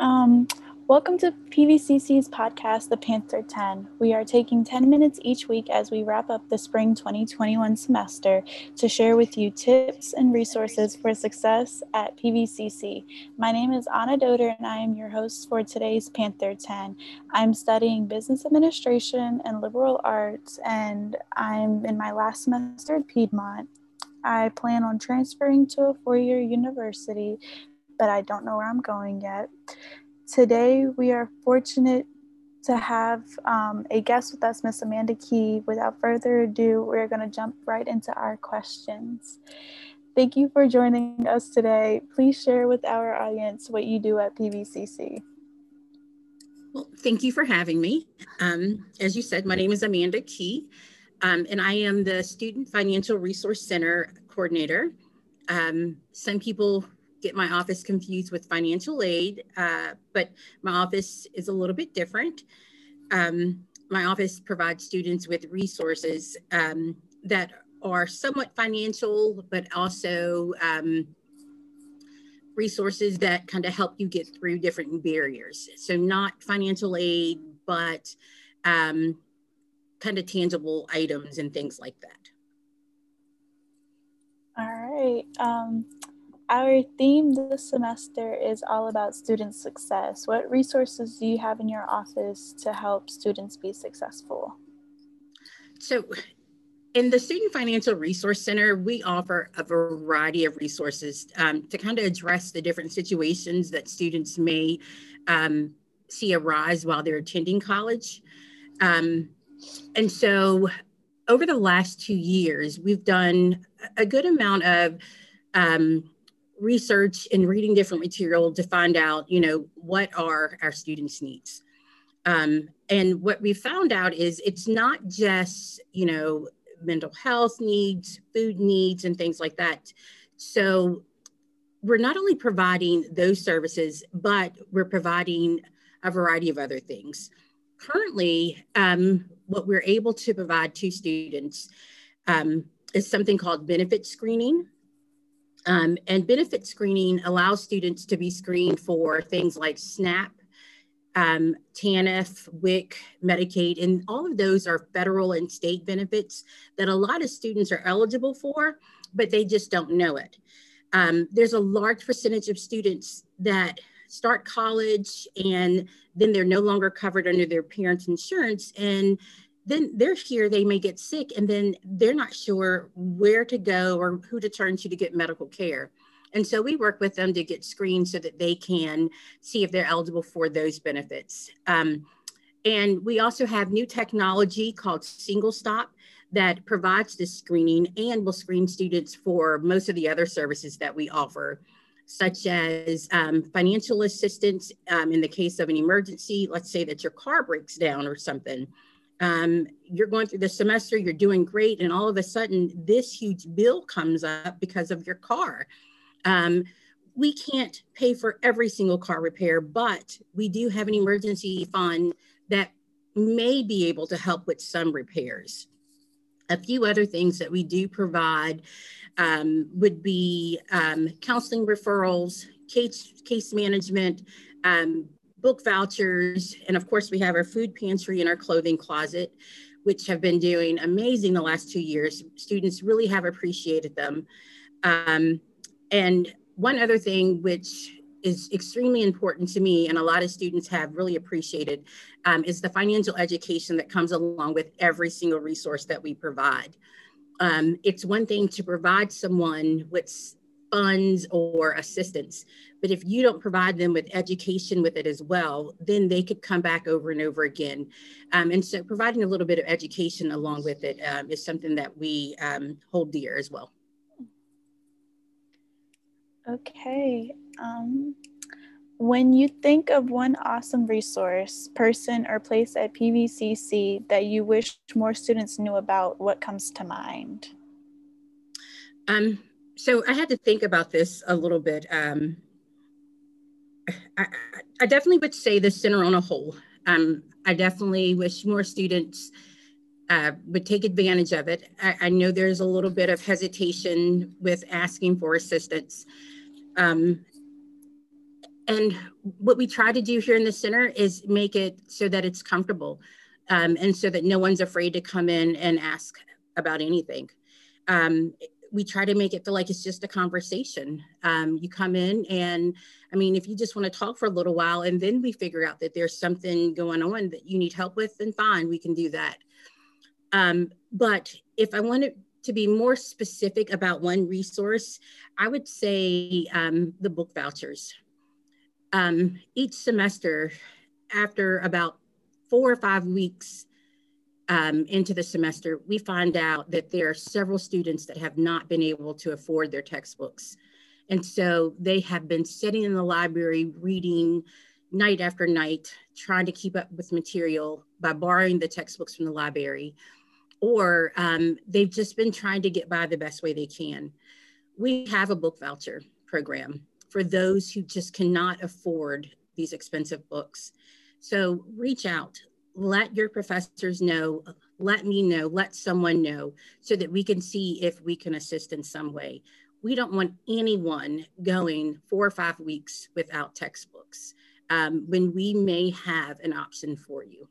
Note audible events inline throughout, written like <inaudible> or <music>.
Um, welcome to PVCC's podcast, The Panther 10. We are taking 10 minutes each week as we wrap up the spring 2021 semester to share with you tips and resources for success at PVCC. My name is Ana Doder and I am your host for today's Panther 10. I'm studying business administration and liberal arts, and I'm in my last semester at Piedmont. I plan on transferring to a four year university but I don't know where I'm going yet. Today, we are fortunate to have um, a guest with us, Miss Amanda Key. Without further ado, we're going to jump right into our questions. Thank you for joining us today. Please share with our audience what you do at PVCC. Well, thank you for having me. Um, as you said, my name is Amanda Key, um, and I am the Student Financial Resource Center coordinator. Um, some people get my office confused with financial aid, uh, but my office is a little bit different. Um, my office provides students with resources um, that are somewhat financial, but also um, resources that kind of help you get through different barriers. So, not financial aid, but um, kind of tangible items and things like that. All right. Our theme this semester is all about student success. What resources do you have in your office to help students be successful? So, in the Student Financial Resource Center, we offer a variety of resources um, to kind of address the different situations that students may um, see arise while they're attending college. Um, and so, over the last two years, we've done a good amount of um, research and reading different material to find out, you know, what are our students' needs. Um, and what we found out is it's not just, you know, mental health needs, food needs, and things like that. So we're not only providing those services, but we're providing a variety of other things. Currently, um, what we're able to provide to students um, is something called benefit screening. Um, and benefit screening allows students to be screened for things like SNAP, um, TANF, WIC, Medicaid, and all of those are federal and state benefits that a lot of students are eligible for, but they just don't know it. Um, there's a large percentage of students that start college and then they're no longer covered under their parents' insurance and then they're here, they may get sick, and then they're not sure where to go or who to turn to to get medical care. And so we work with them to get screened so that they can see if they're eligible for those benefits. Um, and we also have new technology called Single Stop that provides this screening and will screen students for most of the other services that we offer, such as um, financial assistance um, in the case of an emergency. Let's say that your car breaks down or something um, you're going through the semester, you're doing great, and all of a sudden, this huge bill comes up because of your car. Um, we can't pay for every single car repair, but we do have an emergency fund that may be able to help with some repairs. A few other things that we do provide um, would be um, counseling referrals, case, case management, um, book vouchers, and of course, we have our food pantry and our clothing closet, which have been doing amazing the last two years. Students really have appreciated them. Um, and one other thing, which is extremely important to me, and a lot of students have really appreciated, um, is the financial education that comes along with every single resource that we provide. Um, it's one thing to provide someone with funds or assistance. But if you don't provide them with education with it as well, then they could come back over and over again. Um, and so providing a little bit of education along with it um, is something that we um, hold dear as well. Okay. Um, when you think of one awesome resource, person, or place at PVCC that you wish more students knew about, what comes to mind? Um, so I had to think about this a little bit. Um, I, I, definitely would say the center on a whole. Um, I definitely wish more students uh, would take advantage of it. I, I, know there's a little bit of hesitation with asking for assistance. Um, and what we try to do here in the center is make it so that it's comfortable um, and so that no one's afraid to come in and ask about anything. We try to make it feel like it's just a conversation. Um, you come in and I mean, if you just want to talk for a little while and then we figure out that there's something going on that you need help with, then fine, we can do that. Um, but if I wanted to be more specific about one resource, I would say um, the book vouchers. Um, each semester, after about four or five weeks um, into the semester, we find out that there are several students that have not been able to afford their textbooks. And so they have been sitting in the library reading night after night, trying to keep up with material by borrowing the textbooks from the library, or um, they've just been trying to get by the best way they can. We have a book voucher program for those who just cannot afford these expensive books. So reach out, let your professors know, let me know, let someone know so that we can see if we can assist in some way. We don't want anyone going four or five weeks without textbooks um, when we may have an option for you.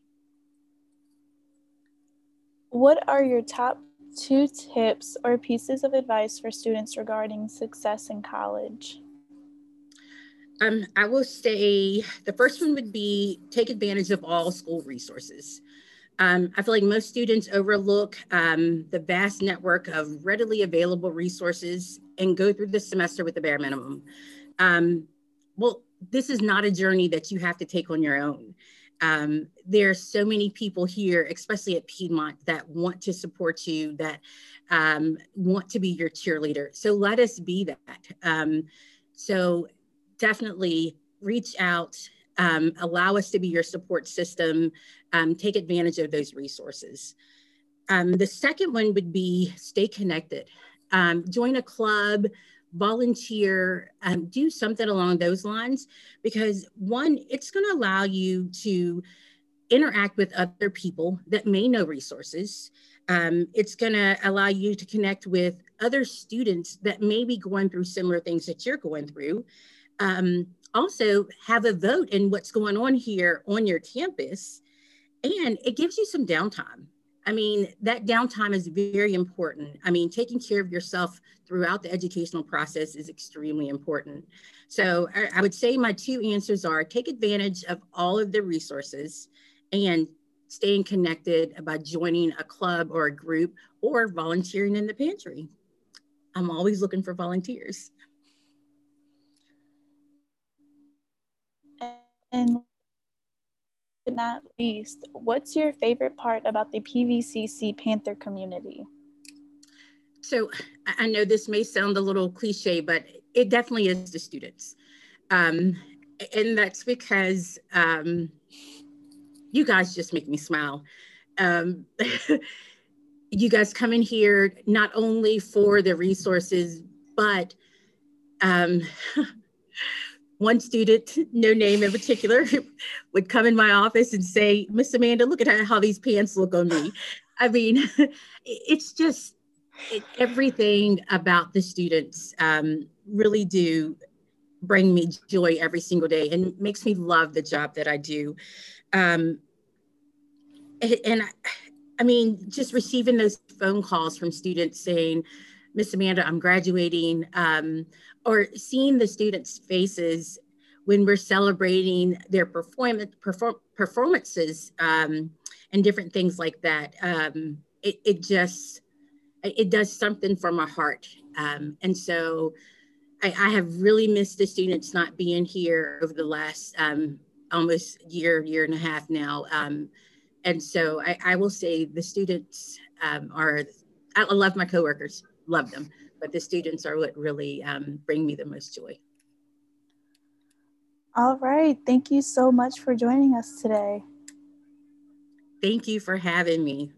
What are your top two tips or pieces of advice for students regarding success in college? Um, I will say the first one would be take advantage of all school resources. Um, I feel like most students overlook um, the vast network of readily available resources and go through the semester with the bare minimum. Um, well, this is not a journey that you have to take on your own. Um, there are so many people here, especially at Piedmont, that want to support you, that um, want to be your cheerleader. So let us be that. So definitely reach out, um, allow us to be your support system, um, take advantage of those resources. Um, the second one would be stay connected. Um, join a club, volunteer, um, do something along those lines, because one, it's going to allow you to interact with other people that may know resources. Um, it's going to allow you to connect with other students that may be going through similar things that you're going through um, also have a vote in what's going on here on your campus. And it gives you some downtime. I mean, that downtime is very important. I mean, taking care of yourself throughout the educational process is extremely important. So I, I would say my two answers are take advantage of all of the resources and staying connected by joining a club or a group or volunteering in the pantry. I'm always looking for volunteers. And not least, what's your favorite part about the PVCC Panther community? So I know this may sound a little cliche, but it definitely is the students. Um, and that's because um, you guys just make me smile. Um, <laughs> you guys come in here not only for the resources, but um, <laughs> one student, <laughs> no name in particular, <laughs> would come in my office and say, Miss Amanda, look at how these pants look on me. I mean, <laughs> it's just it, everything about the students um, really do bring me joy every single day and makes me love the job that I do. Um, and I, I mean, just receiving those phone calls from students saying, Miss Amanda, I'm graduating. Um, or seeing the students' faces when we're celebrating their performance perform, performances um, and different things like that. Um, it, it, just it does something for my heart, um, and so I, I, have really missed the students not being here over the last um, almost year, year and a half now. Um, and so I, I, will say the students are. I love my coworkers, love them but the students are what really um, bring me the most joy. All right. Thank you so much for joining us today. Thank you for having me.